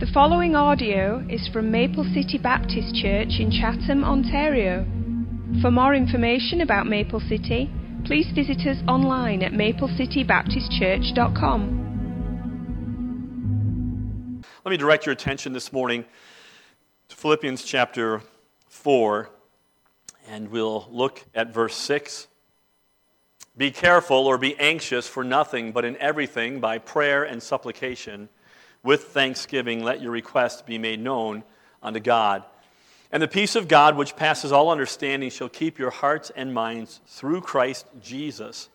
The following audio is from Maple City Baptist Church in Chatham, Ontario. For more information about Maple City, please visit us online at maplecitybaptistchurch.com. Let me direct your attention this morning to Philippians chapter 4, and we'll look at verse 6. Be careful or be anxious for nothing, but in everything, by prayer and supplication with thanksgiving, let your requests be made known unto God. And the peace of God, which passes all understanding, shall keep your hearts and minds through Christ Jesus.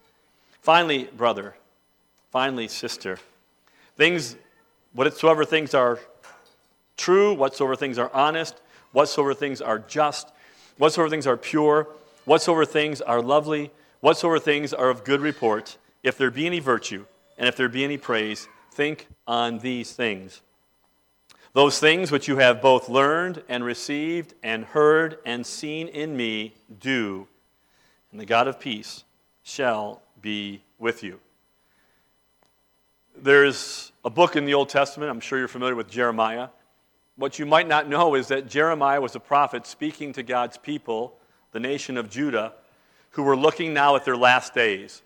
Finally, brother, finally, sister, things, whatsoever things are true, whatsoever things are honest, whatsoever things are just, whatsoever things are pure, whatsoever things are lovely, whatsoever things are of good report, if there be any virtue, and if there be any praise, think on these things. Those things which you have both learned and received and heard and seen in me, do, and the God of peace shall be with you. There's a book in the Old Testament, I'm sure you're familiar with Jeremiah. What you might not know is that Jeremiah was a prophet speaking to God's people, the nation of Judah, who were looking now at their last days.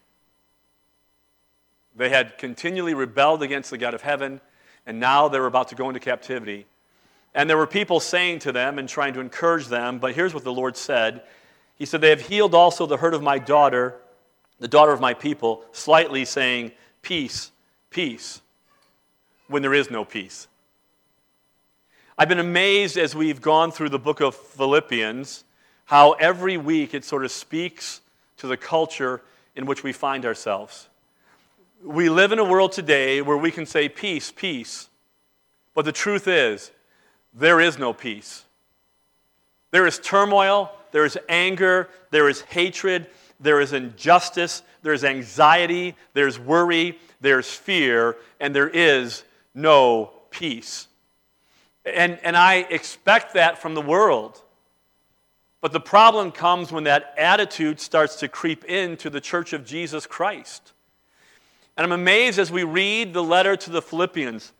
They had continually rebelled against the God of heaven, and now they were about to go into captivity. And there were people saying to them and trying to encourage them, but here's what the Lord said He said, They have healed also the hurt of my daughter, the daughter of my people, slightly saying, Peace, peace, when there is no peace. I've been amazed as we've gone through the book of Philippians how every week it sort of speaks to the culture in which we find ourselves. We live in a world today where we can say peace, peace. But the truth is, there is no peace. There is turmoil, there is anger, there is hatred, there is injustice, there's anxiety, there's worry, there's fear, and there is no peace. And, and I expect that from the world. But the problem comes when that attitude starts to creep into the church of Jesus Christ. And I'm amazed as we read the letter to the Philippians.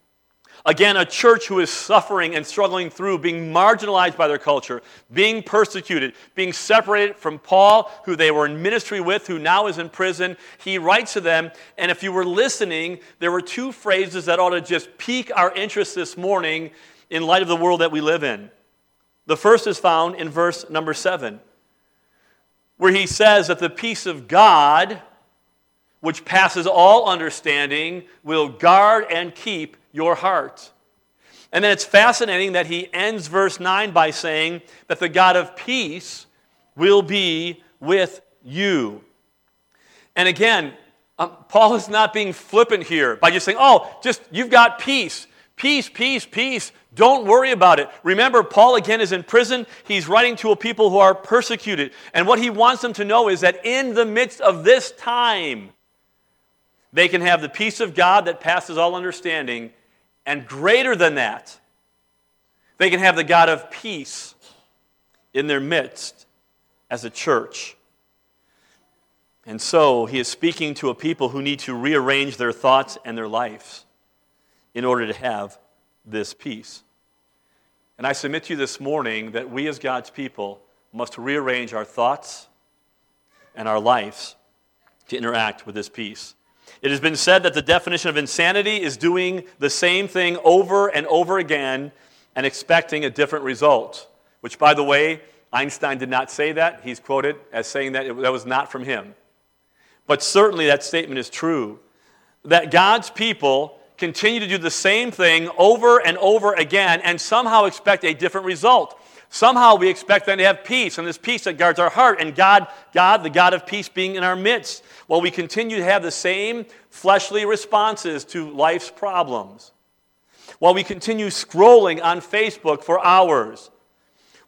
Again, a church who is suffering and struggling through being marginalized by their culture, being persecuted, being separated from Paul, who they were in ministry with, who now is in prison. He writes to them, and if you were listening, there were two phrases that ought to just pique our interest this morning in light of the world that we live in. The first is found in verse number seven, where he says that the peace of God which passes all understanding, will guard and keep your heart. And then it's fascinating that he ends verse 9 by saying that the God of peace will be with you. And again, um, Paul is not being flippant here by just saying, oh, just you've got peace. Peace, peace, peace. Don't worry about it. Remember, Paul again is in prison. He's writing to a people who are persecuted. And what he wants them to know is that in the midst of this time, they can have the peace of God that passes all understanding, and greater than that, they can have the God of peace in their midst as a church. And so he is speaking to a people who need to rearrange their thoughts and their lives in order to have this peace. And I submit to you this morning that we as God's people must rearrange our thoughts and our lives to interact with this peace. It has been said that the definition of insanity is doing the same thing over and over again and expecting a different result. Which, by the way, Einstein did not say that. He's quoted as saying that it, that was not from him. But certainly that statement is true. That God's people continue to do the same thing over and over again and somehow expect a different result. Somehow we expect them to have peace, and this peace that guards our heart, and God, God, the God of peace, being in our midst, while we continue to have the same fleshly responses to life's problems. While we continue scrolling on Facebook for hours,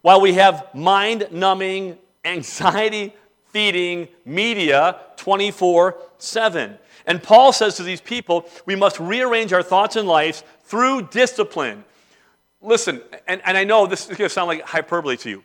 while we have mind numbing, anxiety feeding media 24 7. And Paul says to these people, we must rearrange our thoughts and lives through discipline, Listen, and, and I know this is going to sound like hyperbole to you,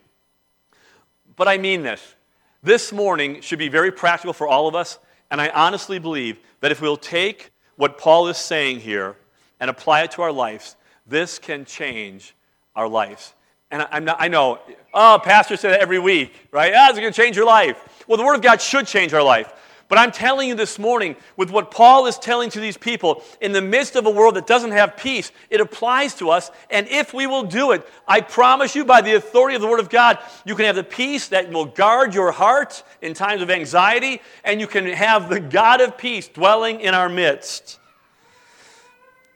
but I mean this. This morning should be very practical for all of us, and I honestly believe that if we'll take what Paul is saying here and apply it to our lives, this can change our lives. And I, am not, I know, oh, pastor said that every week, right? Ah, it's going to change your life. Well, the Word of God should change our life. But I'm telling you this morning, with what Paul is telling to these people, in the midst of a world that doesn't have peace, it applies to us. And if we will do it, I promise you, by the authority of the Word of God, you can have the peace that will guard your heart in times of anxiety, and you can have the God of peace dwelling in our midst.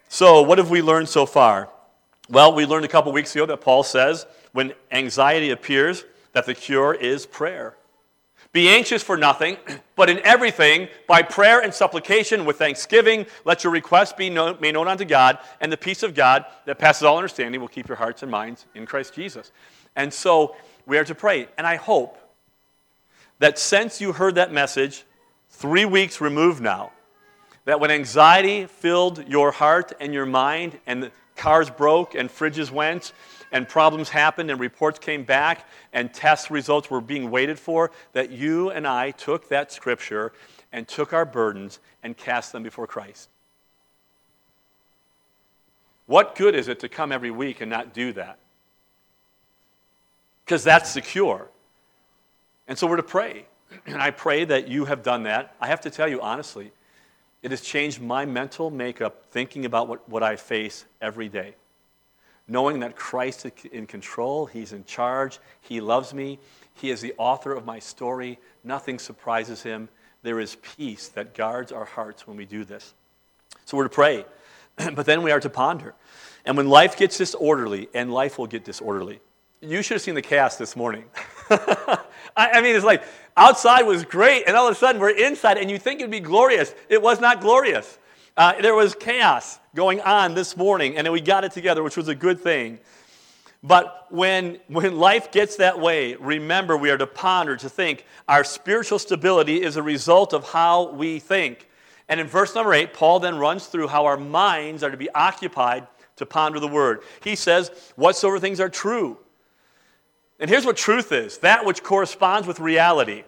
So, what have we learned so far? Well, we learned a couple weeks ago that Paul says when anxiety appears, that the cure is prayer. Be anxious for nothing, but in everything, by prayer and supplication with thanksgiving, let your requests be known, made known unto God, and the peace of God that passes all understanding will keep your hearts and minds in Christ Jesus. And so we are to pray. And I hope that since you heard that message, three weeks removed now, that when anxiety filled your heart and your mind, and cars broke and fridges went, and problems happened and reports came back and test results were being waited for, that you and I took that scripture and took our burdens and cast them before Christ. What good is it to come every week and not do that? Because that's secure. And so we're to pray. And I pray that you have done that. I have to tell you honestly, it has changed my mental makeup thinking about what, what I face every day knowing that Christ is in control, He's in charge, He loves me, He is the author of my story, nothing surprises Him. There is peace that guards our hearts when we do this. So we're to pray, but then we are to ponder. And when life gets disorderly, and life will get disorderly, you should have seen the cast this morning. I, mean, it's like outside was great, and all of a sudden we're inside, and you think it'd be glorious. It was not glorious. Uh, there was chaos going on this morning, and then we got it together, which was a good thing. But when, when life gets that way, remember we are to ponder, to think. Our spiritual stability is a result of how we think. And in verse number 8, Paul then runs through how our minds are to be occupied to ponder the word. He says, Whatsoever things are true. And here's what truth is that which corresponds with reality.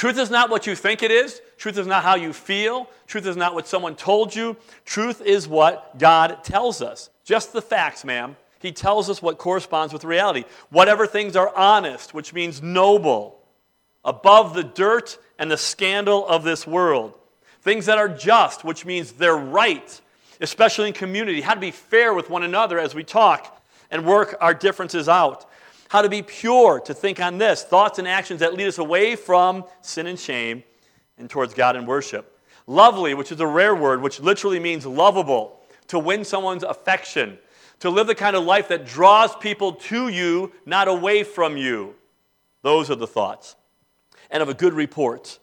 Truth is not what you think it is. Truth is not how you feel. Truth is not what someone told you. Truth is what God tells us. Just the facts, ma'am. He tells us what corresponds with reality. Whatever things are honest, which means noble, above the dirt and the scandal of this world. Things that are just, which means they're right, especially in community. How to be fair with one another as we talk and work our differences out how to be pure, to think on this thoughts and actions that lead us away from sin and shame and towards God and worship. Lovely, which is a rare word, which literally means lovable, to win someone's affection, to live the kind of life that draws people to you, not away from you. Those are the thoughts. And of a good report,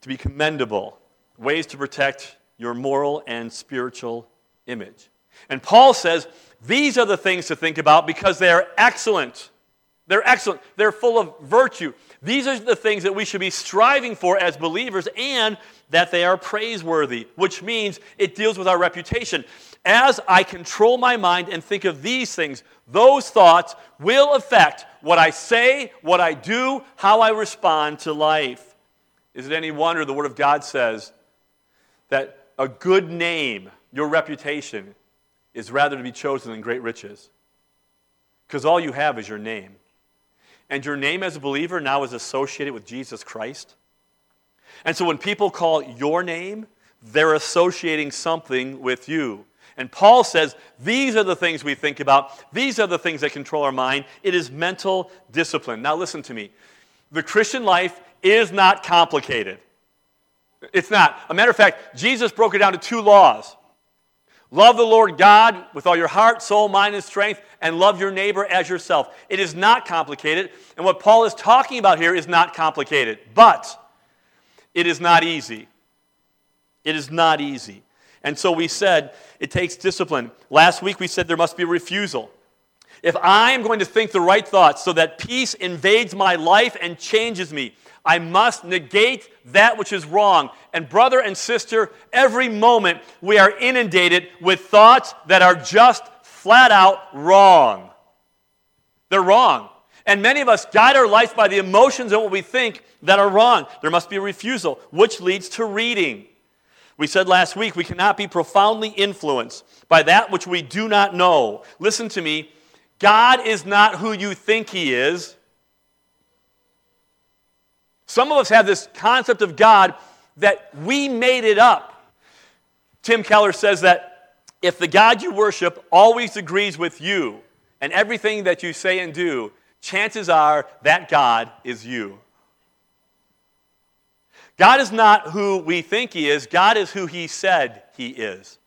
to be commendable, ways to protect your moral and spiritual image. And Paul says these are the things to think about because they are excellent. They're excellent. They're full of virtue. These are the things that we should be striving for as believers and that they are praiseworthy, which means it deals with our reputation. As I control my mind and think of these things, those thoughts will affect what I say, what I do, how I respond to life. Is it any wonder the Word of God says that a good name, your reputation, is rather to be chosen than great riches? Because all you have is your name and your name as a believer now is associated with Jesus Christ. And so when people call your name, they're associating something with you. And Paul says these are the things we think about, these are the things that control our mind. It is mental discipline. Now, listen to me. The Christian life is not complicated. It's not. A matter of fact, Jesus broke it down to two laws Love the Lord God with all your heart, soul, mind, and strength, and love your neighbor as yourself. It is not complicated, and what Paul is talking about here is not complicated, but it is not easy. It is not easy. And so we said it takes discipline. Last week we said there must be a refusal. If I am going to think the right thoughts so that peace invades my life and changes me, I must negate that which is wrong. And, brother and sister, every moment we are inundated with thoughts that are just flat out wrong. They're wrong. And many of us guide our life by the emotions and what we think that are wrong. There must be a refusal, which leads to reading. We said last week we cannot be profoundly influenced by that which we do not know. Listen to me. God is not who you think He is. Some of us have this concept of God that we made it up. Tim Keller says that if the God you worship always agrees with you and everything that you say and do, chances are that God is you. God is not who we think He is, God is who He said He is.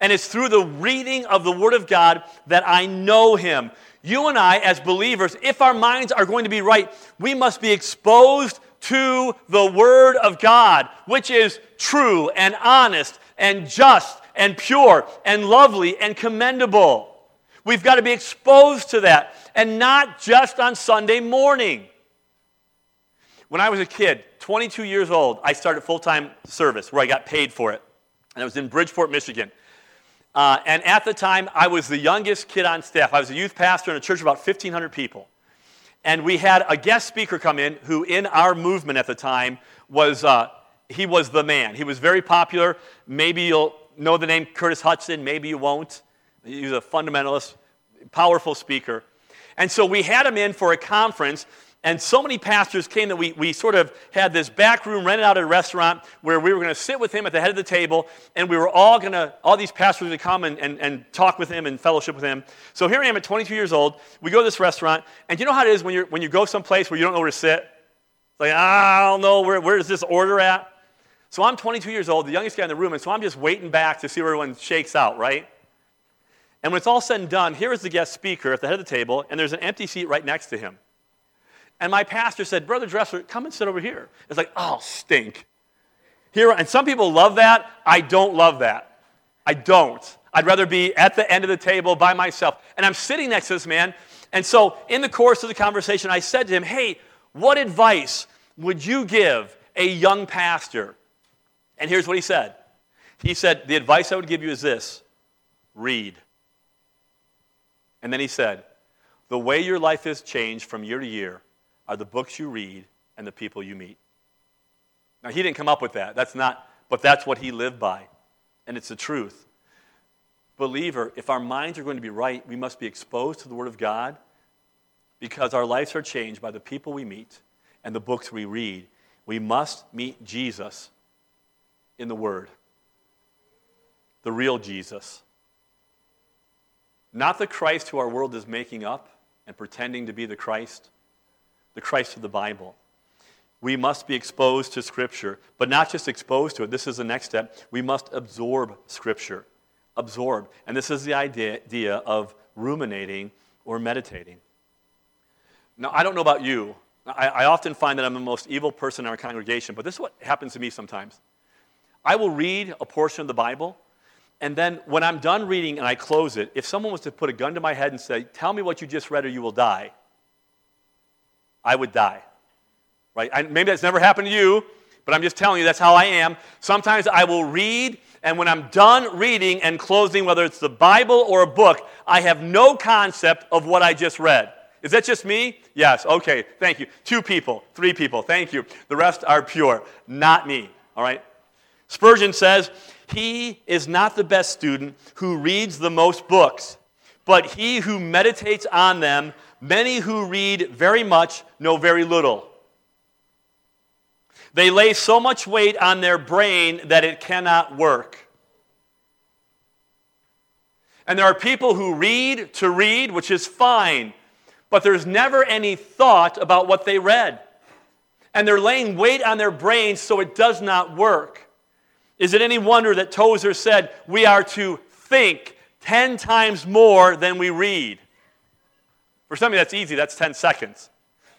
And it's through the reading of the Word of God that I know Him. You and I, as believers, if our minds are going to be right, we must be exposed to the Word of God, which is true and honest and just and pure and lovely and commendable. We've got to be exposed to that, and not just on Sunday morning. When I was a kid, 22 years old, I started full time service where I got paid for it. And I was in Bridgeport, Michigan. Uh, and at the time, I was the youngest kid on staff. I was a youth pastor in a church of about 1,500 people. And we had a guest speaker come in who, in our movement at the time, was uh, he was the man. He was very popular. Maybe you'll know the name Curtis Hutson. Maybe you won't. He was a fundamentalist, powerful speaker. And so we had him in for a conference and so many pastors came that we, we sort of had this back room rented out at a restaurant where we were going to sit with him at the head of the table, and we were all going to, all these pastors would come and, and, and talk with him and fellowship with him. So here I am at 22 years old. We go to this restaurant, and you know how it is when, you're, when you go someplace where you don't know where to sit? It's like, I don't know, where, where is this order at? So I'm 22 years old, the youngest guy in the room, and so I'm just waiting back to see where everyone shakes out, right? And when it's all said and done, here is the guest speaker at the head of the table, and there's an empty seat right next to him. And my pastor said, Brother Dresser, come and sit over here. It's like, oh, stink. Here, and some people love that. I don't love that. I don't. I'd rather be at the end of the table by myself. And I'm sitting next to this man. And so, in the course of the conversation, I said to him, Hey, what advice would you give a young pastor? And here's what he said He said, The advice I would give you is this read. And then he said, The way your life has changed from year to year are the books you read and the people you meet. Now, he didn't come up with that. That's not, but that's what he lived by. And it's the truth. Believer, if our minds are going to be right, we must be exposed to the Word of God because our lives are changed by the people we meet and the books we read. We must meet Jesus in the Word, the real Jesus. Not the Christ who our world is making up and pretending to be the Christ the Christ of the Bible. We must be exposed to Scripture, but not just exposed to it. This is the next step. We must absorb Scripture. Absorb. And this is the idea of ruminating or meditating. Now, I don't know about you. I, often find that I'm the most evil person in our congregation, but this is what happens to me sometimes. I will read a portion of the Bible, and then when I'm done reading and I close it, if someone was to put a gun to my head and say, Tell me what you just read or you will die, I would die. Right? I, maybe that's never happened to you, but I'm just telling you that's how I am. Sometimes I will read, and when I'm done reading and closing, whether it's the Bible or a book, I have no concept of what I just read. Is that just me? Yes. Okay. Thank you. Two people, three people. Thank you. The rest are pure. Not me. All right? Spurgeon says, He is not the best student who reads the most books, but he who meditates on them Many who read very much know very little. They lay so much weight on their brain that it cannot work. And there are people who read to read, which is fine, but there's never any thought about what they read. And they're laying weight on their brains so it does not work. Is it any wonder that Tozer said we are to think 10 times more than we read? For some of you, that's easy, that's 10 seconds.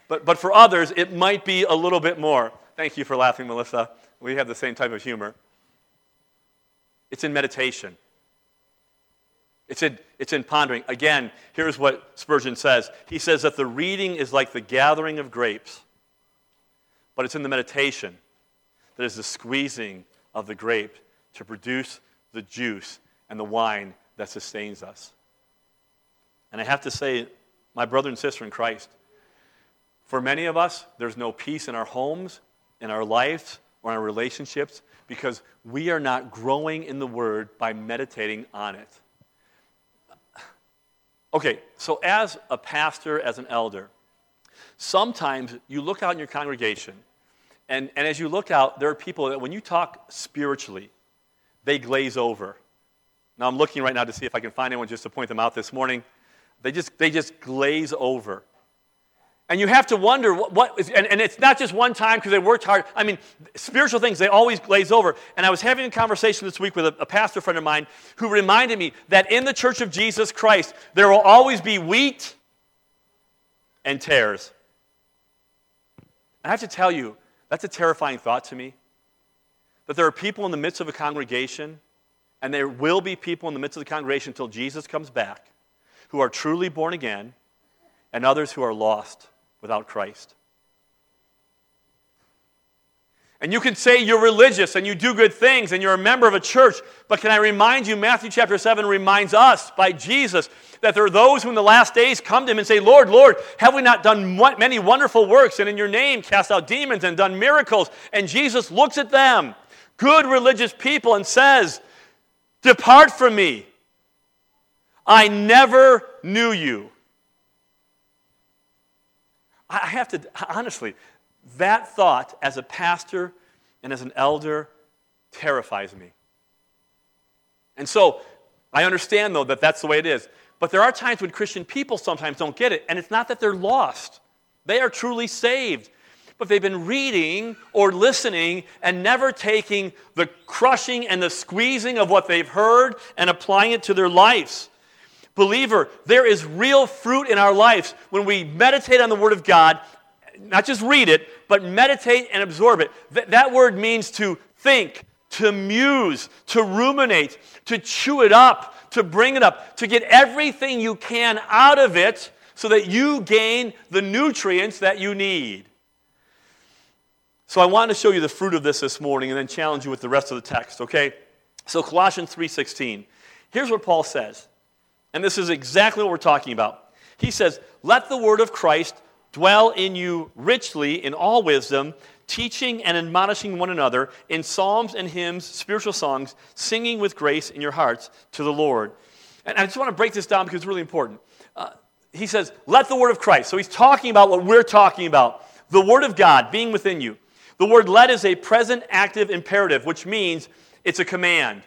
But, but for others, it might be a little bit more. Thank you for laughing, Melissa. We have the same type of humor. It's in meditation. It's in, it's in pondering. Again, here's what Spurgeon says He says that the reading is like the gathering of grapes, but it's in the meditation that is the squeezing of the grape to produce the juice and the wine that sustains us. And I have to say, my brother and sister in Christ. For many of us, there's no peace in our homes, in our lives, or in our relationships because we are not growing in the Word by meditating on it. Okay, so as a pastor, as an elder, sometimes you look out in your congregation, and, and as you look out, there are people that when you talk spiritually, they glaze over. Now I'm looking right now to see if I can find anyone just to point them out this morning. They just, they just glaze over. And you have to wonder what, what is, and, and it's not just one time because they worked hard. I mean, spiritual things, they always glaze over. And I was having a conversation this week with a, a pastor friend of mine who reminded me that in the church of Jesus Christ, there will always be wheat and tares. I have to tell you, that's a terrifying thought to me. That there are people in the midst of a congregation, and there will be people in the midst of the congregation until Jesus comes back, who are truly born again, and others who are lost without Christ. And you can say you're religious and you do good things and you're a member of a church, but can I remind you, Matthew chapter 7 reminds us by Jesus that there are those who in the last days come to him and say, Lord, Lord, have we not done many wonderful works and in your name cast out demons and done miracles? And Jesus looks at them, good religious people, and says, Depart from me. I never knew you. I have to, honestly, that thought as a pastor and as an elder terrifies me. And so I understand, though, that that's the way it is. But there are times when Christian people sometimes don't get it, and it's not that they're lost. They are truly saved. But they've been reading or listening and never taking the crushing and the squeezing of what they've heard and applying it to their lives. Believer, there is real fruit in our lives when we meditate on the Word of God, not just read it, but meditate and absorb it. Th- that word means to think, to muse, to ruminate, to chew it up, to bring it up, to get everything you can out of it so that you gain the nutrients that you need. So I want to show you the fruit of this this morning and then challenge you with the rest of the text, okay? So Colossians 3:16. Here's what Paul says. And this is exactly what we're talking about. He says, Let the word of Christ dwell in you richly in all wisdom, teaching and admonishing one another in psalms and hymns, spiritual songs, singing with grace in your hearts to the Lord. And I just want to break this down because it's really important. Uh, he says, Let the word of Christ. So he's talking about what we're talking about the word of God being within you. The word let is a present active imperative, which means it's a command.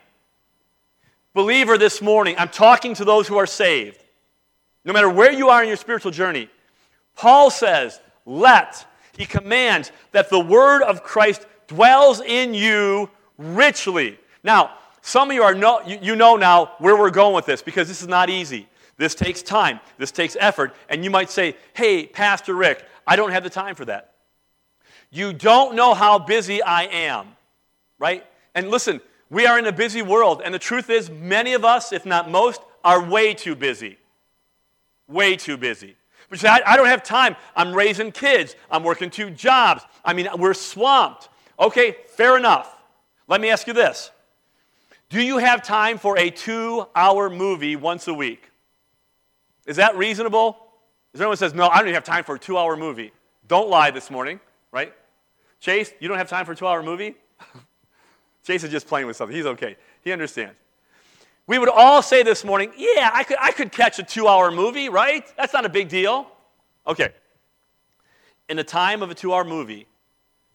Believer, this morning, I'm talking to those who are saved. No matter where you are in your spiritual journey, Paul says, let, he commands that the word of Christ dwells in you richly. Now, some of you are you, you know now where we're going with this because this is not easy. This takes time, this takes effort, and you might say, hey, Pastor Rick, I don't have the time for that. You don't know how busy I am, right? And listen, we are in a busy world, and the truth is, many of us, if not most, are way too busy. Way too busy. But say, I, I don't have time. I'm raising kids. I'm working two jobs. I mean, we're swamped. Okay, fair enough. Let me ask you this Do you have time for a two hour movie once a week? Is that reasonable? Is there anyone says, No, I don't even have time for a two hour movie? Don't lie this morning, right? Chase, you don't have time for a two hour movie? Jason's just playing with something. He's okay. He understands. We would all say this morning, yeah, I could, I could catch a two hour movie, right? That's not a big deal. Okay. In the time of a two hour movie,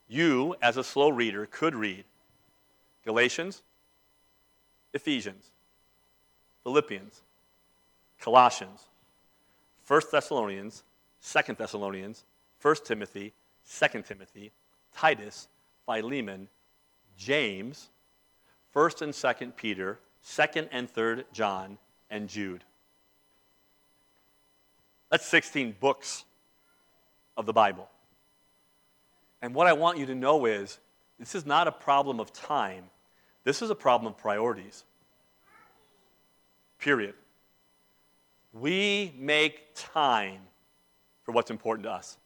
you, as a slow reader, could read Galatians, Ephesians, Philippians, Colossians, 1 Thessalonians, 2 Thessalonians, 1 Timothy, 2 Timothy, Titus, Philemon, James, 1st and 2nd Peter, 2nd and 3rd John, and Jude. That's 16 books of the Bible. And what I want you to know is this is not a problem of time, this is a problem of priorities. Period. We make time for what's important to us.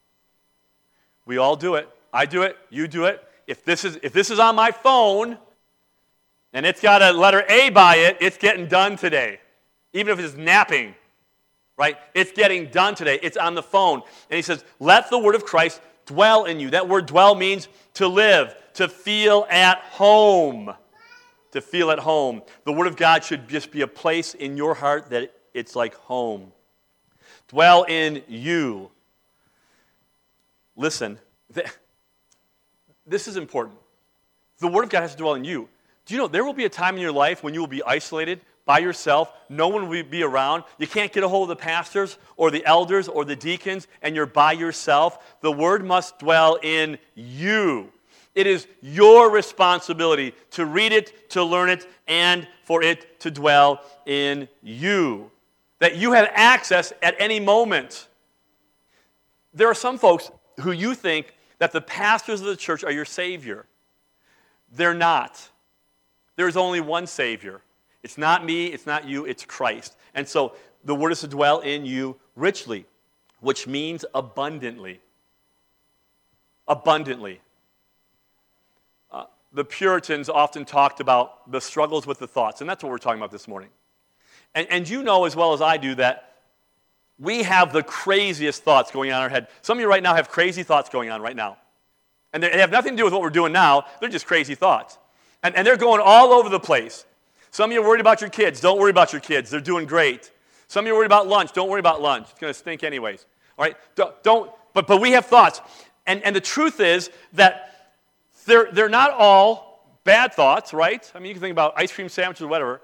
We all do it. I do it. You do it if this is if this is on my phone and it's got a letter A by it, it's getting done today. Even if it's napping, right? It's getting done today. It's on the phone. And he says, "Let the word of Christ dwell in you." That word dwell means to live, to feel at home. To feel at home. The Word of God should just be a place in your heart that it's like home. Dwell in you. Listen, this is important. The Word of God has to dwell in you. Do you know there will be a time in your life when you will be isolated by yourself? No one will be around. You can't get a hold of the pastors or the elders or the deacons, and you're by yourself. The Word must dwell in you. It is your responsibility to read it, to learn it, and for it to dwell in you. That you have access at any moment. There are some folks who you think that the pastors of the church are your Savior. They're not. There's only one Savior. It's not me, it's not you, it's Christ. And so the Word is to dwell in you richly, which means abundantly. Abundantly. Uh, the Puritans often talked about the struggles with the thoughts, and that's what we're talking about this morning. And, and you know as well as I do that we have the craziest thoughts going on in our head. Some of you right now have crazy thoughts going on right now. And they have nothing to do with what we're doing now, they're just crazy thoughts. And, and they're going all over the place. Some of you are worried about your kids. Don't worry about your kids, they're doing great. Some of you are worried about lunch. Don't worry about lunch, it's going to stink anyways. All right? Don't, don't but, but we have thoughts. And, and the truth is that they're, they're not all bad thoughts, right? I mean, you can think about ice cream sandwiches or whatever,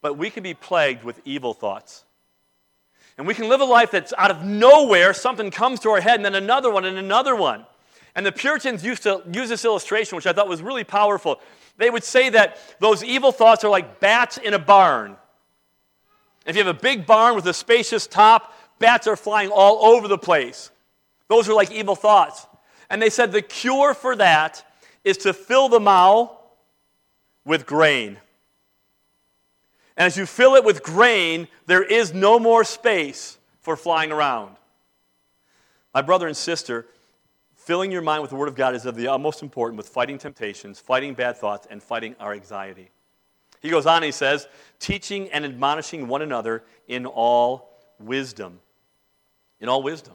but we can be plagued with evil thoughts. And we can live a life that's out of nowhere, something comes to our head, and then another one, and another one. And the Puritans used to use this illustration, which I thought was really powerful. They would say that those evil thoughts are like bats in a barn. If you have a big barn with a spacious top, bats are flying all over the place. Those are like evil thoughts. And they said the cure for that is to fill the mouth with grain. And as you fill it with grain, there is no more space for flying around. My brother and sister, filling your mind with the Word of God is of the utmost importance with fighting temptations, fighting bad thoughts, and fighting our anxiety. He goes on, he says, teaching and admonishing one another in all wisdom. In all wisdom.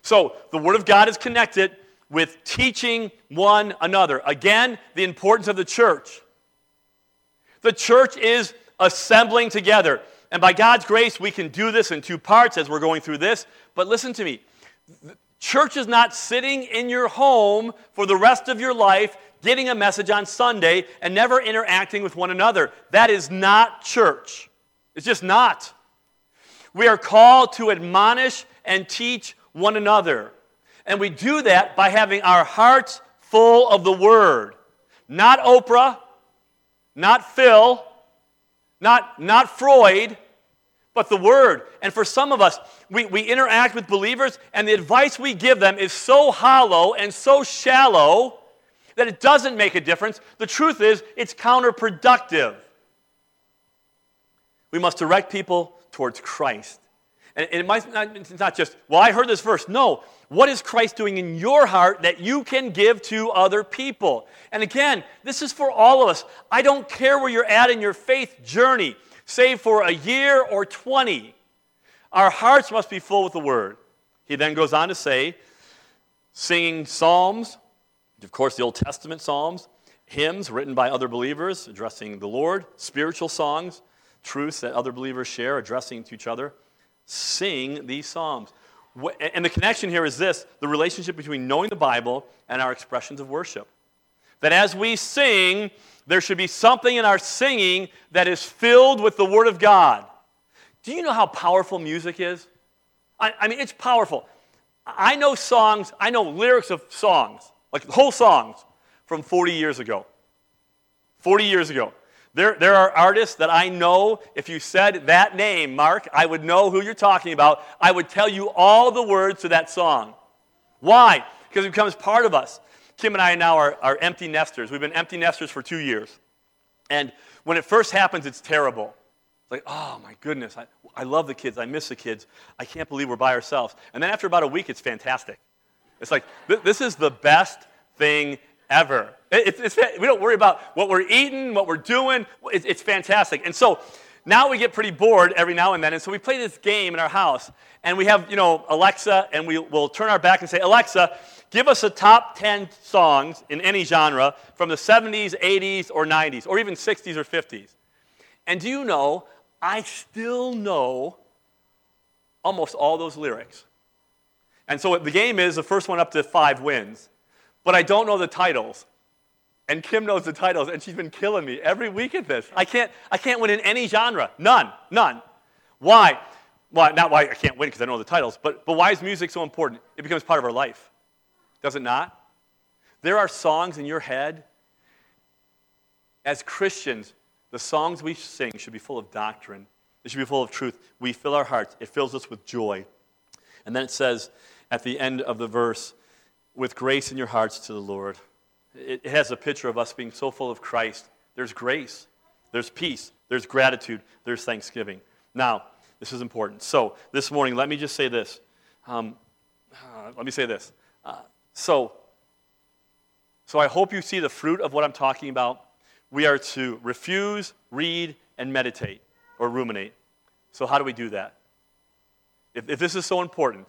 So, the Word of God is connected with teaching one another. Again, the importance of the church. The church is assembling together. And by God's grace, we can do this in two parts as we're going through this. But listen to me church is not sitting in your home for the rest of your life, getting a message on Sunday, and never interacting with one another. That is not church. It's just not. We are called to admonish and teach one another. And we do that by having our hearts full of the Word. Not Oprah, not Phil, not, not Freud, but the Word. And for some of us, we, we interact with believers, and the advice we give them is so hollow and so shallow that it doesn't make a difference. The truth is, it's counterproductive. We must direct people towards Christ. And it might not, it's not just, well, I heard this verse. No. What is Christ doing in your heart that you can give to other people? And again, this is for all of us. I don't care where you're at in your faith journey, say for a year or 20. Our hearts must be full with the Word. He then goes on to say, singing psalms, of course, the Old Testament psalms, hymns written by other believers addressing the Lord, spiritual songs, truths that other believers share addressing to each other sing these Psalms. And the connection here is this the relationship between knowing the Bible and our expressions of worship. That as we sing, there should be something in our singing that is filled with the Word of God. Do you know how powerful music is? I, I mean, it's powerful. I know songs, I know lyrics of songs, like whole songs from 40 years ago. 40 years ago. There, there are artists that I know, if you said that name, Mark, I would know who you're talking about. I would tell you all the words to that song. Why? Because it becomes part of us. Kim and I now are, are empty nesters. We've been empty nesters for two years. And when it first happens, it's terrible. It's like, oh my goodness, I, I love the kids. I miss the kids. I can't believe we're by ourselves. And then after about a week, it's fantastic. It's like, th- this is the best thing ever. It's, it's, we don't worry about what we're eating, what we're doing. It's, it's fantastic. And so now we get pretty bored every now and then. And so we play this game in our house. And we have, you know, Alexa, and we will turn our back and say, Alexa, Give us a top 10 songs in any genre from the 70s, 80s, or 90s, or even 60s or 50s. And do you know, I still know almost all those lyrics. And so the game is the first one up to five wins. But I don't know the titles. And Kim knows the titles, and she's been killing me every week at this. I can't, I can't win in any genre. None. None. Why? Well, not why I can't win because I know the titles, but, but why is music so important? It becomes part of our life. Does it not? There are songs in your head. As Christians, the songs we sing should be full of doctrine, they should be full of truth. We fill our hearts, it fills us with joy. And then it says at the end of the verse, with grace in your hearts to the Lord. It has a picture of us being so full of Christ. There's grace, there's peace, there's gratitude, there's thanksgiving. Now, this is important. So, this morning, let me just say this. Um, uh, let me say this. Uh, so, so, I hope you see the fruit of what I'm talking about. We are to refuse, read, and meditate or ruminate. So, how do we do that? If, if this is so important,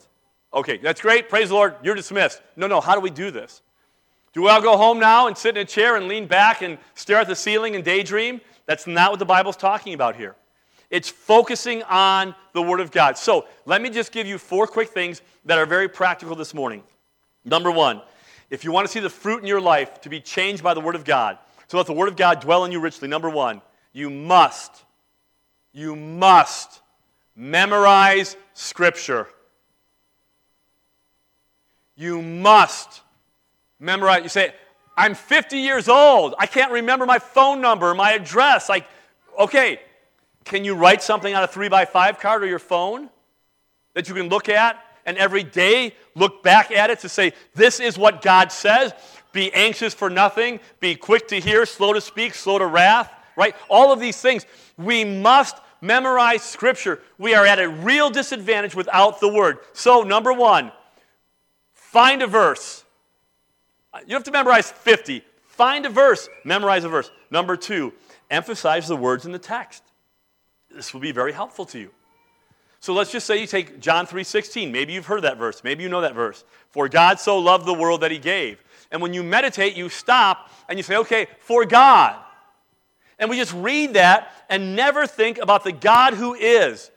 okay, that's great. Praise the Lord. You're dismissed. No, no. How do we do this? Do all go home now and sit in a chair and lean back and stare at the ceiling and daydream? That's not what the Bible's talking about here. It's focusing on the Word of God. So let me just give you four quick things that are very practical this morning. Number one, if you want to see the fruit in your life to be changed by the Word of God, so let the Word of God dwell in you richly, number one, you must, you must memorize Scripture. You must memorize. You say, I'm 50 years old. I can't remember my phone number, my address. Like, okay, can you write something on a three by five card or your phone that you can look at and every day look back at it to say, this is what God says? Be anxious for nothing, be quick to hear, slow to speak, slow to wrath, right? All of these things. We must memorize Scripture. We are at a real disadvantage without the Word. So, number one, find a verse you have to memorize 50. Find a verse, memorize a verse. Number two, emphasize the words in the text. This will be very helpful to you. So let's just say you take John 3:16. Maybe you've heard that verse. Maybe you know that verse. For God so loved the world that he gave. And when you meditate, you stop and you say, "Okay, for God." And we just read that and never think about the God who is.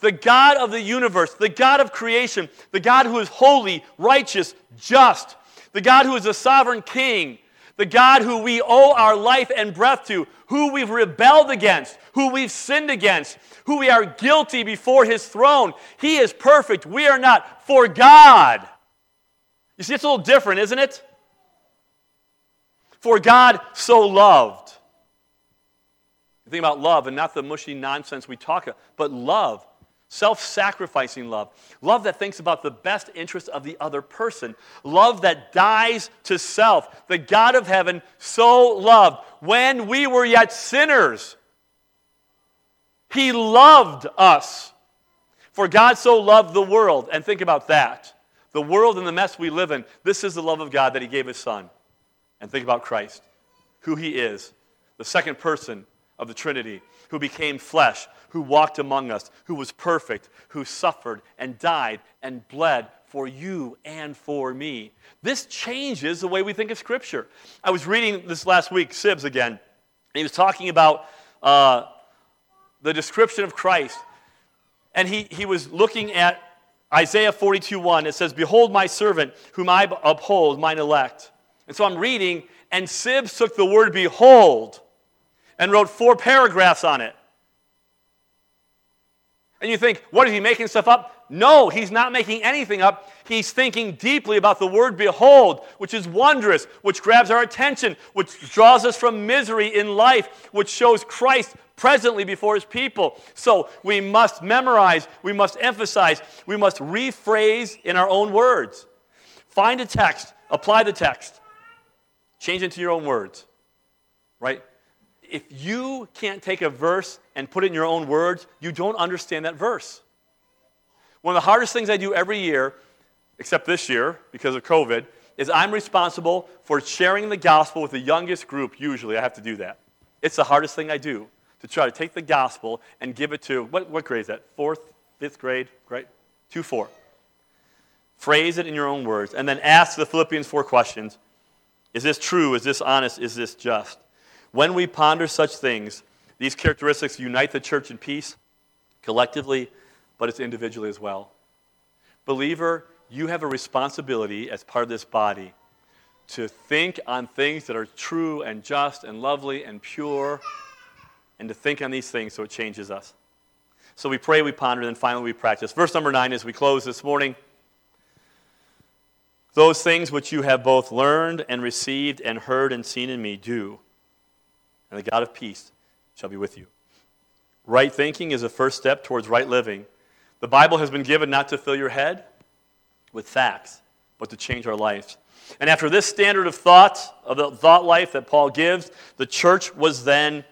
The God of the universe, the God of creation, the God who is holy, righteous, just, the God who is a sovereign king, the God who we owe our life and breath to, who we've rebelled against, who we've sinned against, who we are guilty before his throne. He is perfect. We are not. For God. You see, it's a little different, isn't it? For God so loved. You think about love and not the mushy nonsense we talk about, but love self sacrificing love, love that thinks about the best interest of the other person, love that dies to self. The God of heaven so loved when we were yet sinners. He loved us. For God so loved the world. And think about that. The world and the mess we live in. This is the love of God that He gave His Son. And think about Christ, who He is, the second person of the Trinity, who became flesh, who walked among us, who was perfect, who suffered and died and bled for you and for me. This changes the way we think of Scripture. I was reading this last week, Sibbes again, and he was talking about uh, the description of Christ. And he, he was looking at Isaiah 42 1. It says, Behold my servant, whom I uphold, mine elect. And so I'm reading, and Sibbes took the word behold and wrote four paragraphs on it. And you think, what is he making stuff up? No, he's not making anything up. He's thinking deeply about the word behold, which is wondrous, which grabs our attention, which draws us from misery in life, which shows Christ presently before his people. So we must memorize, we must emphasize, we must rephrase in our own words. Find a text, apply the text, change it into your own words, right? If you can't take a verse and put it in your own words, you don't understand that verse. One of the hardest things I do every year, except this year because of COVID, is I'm responsible for sharing the gospel with the youngest group. Usually, I have to do that. It's the hardest thing I do to try to take the gospel and give it to what, what grade is that? Fourth, fifth grade, right? Two, four. Phrase it in your own words, and then ask the Philippians four questions Is this true? Is this honest? Is this just? When we ponder such things, these characteristics unite the church in peace collectively, but it's individually as well. Believer, you have a responsibility as part of this body to think on things that are true and just and lovely and pure, and to think on these things so it changes us. So we pray, we ponder, and then finally we practice. Verse number nine as we close this morning. Those things which you have both learned and received and heard and seen in me, do, and the God of peace shall be with you. Right thinking is a first step towards right living. The Bible has been given not to fill your head with facts, but to change our lives. And after this standard of thought, of the thought life that Paul gives, the church was then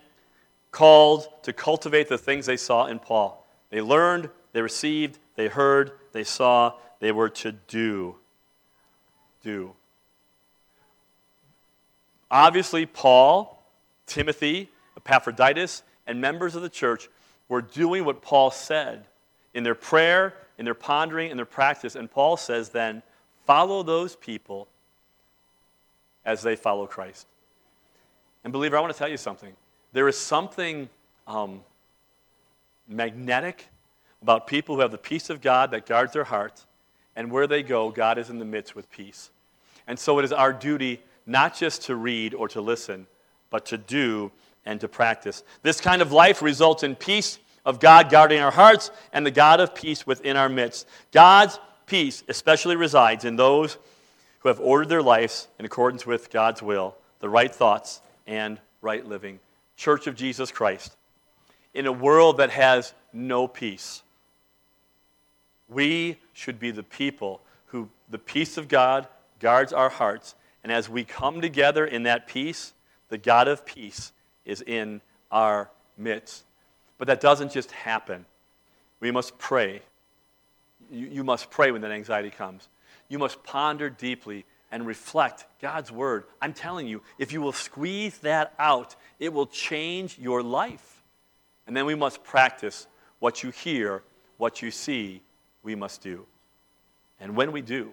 called to cultivate the things they saw in Paul. They learned, they received, they heard, they saw, they were to do. Do. Obviously, Paul, Timothy, Epaphroditus, and members of the church were doing what Paul said in their prayer, in their pondering, in their practice. And Paul says then, follow those people as they follow Christ. And, believer, I want to tell you something. There is something um, magnetic about people who have the peace of God that guards their hearts, and where they go, God is in the midst with peace. And so it is our duty not just to read or to listen, but to do and to practice. This kind of life results in peace of God guarding our hearts and the God of peace within our midst. God's peace especially resides in those who have ordered their lives in accordance with God's will, the right thoughts and right living. Church of Jesus Christ. In a world that has no peace, we should be the people who the peace of God guards our hearts. And as we come together in that peace, the God of peace is in our midst. But that doesn't just happen. We must pray. You, you must pray when that anxiety comes. You must ponder deeply and reflect God's word. I'm telling you, if you will squeeze that out, it will change your life. And then we must practice what you hear, what you see, we must do. And when we do,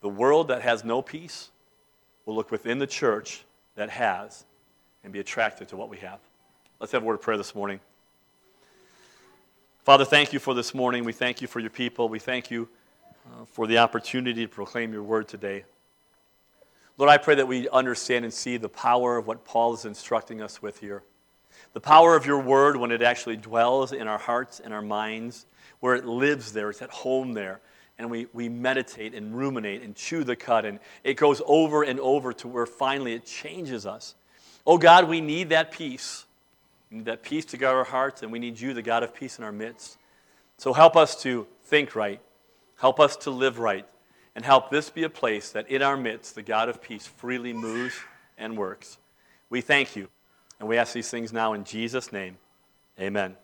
the world that has no peace will look within the church that has and be attracted to what we have. Let's have a word of prayer this morning. Father, thank you for this morning. We thank you for your people. We thank you uh, for the opportunity to proclaim your word today. Lord, I pray that we understand and see the power of what Paul is instructing us with here. The power of your word when it actually dwells in our hearts and our minds, where it lives there, it's at home there. And we, we meditate and ruminate and chew the cud, and it goes over and over to where finally it changes us. Oh God, we need that peace. We need that peace to guard our hearts, and we need you, the God of peace, in our midst. So help us to think right, help us to live right, and help this be a place that in our midst the God of peace freely moves and works. We thank you, and we ask these things now in Jesus' name. Amen.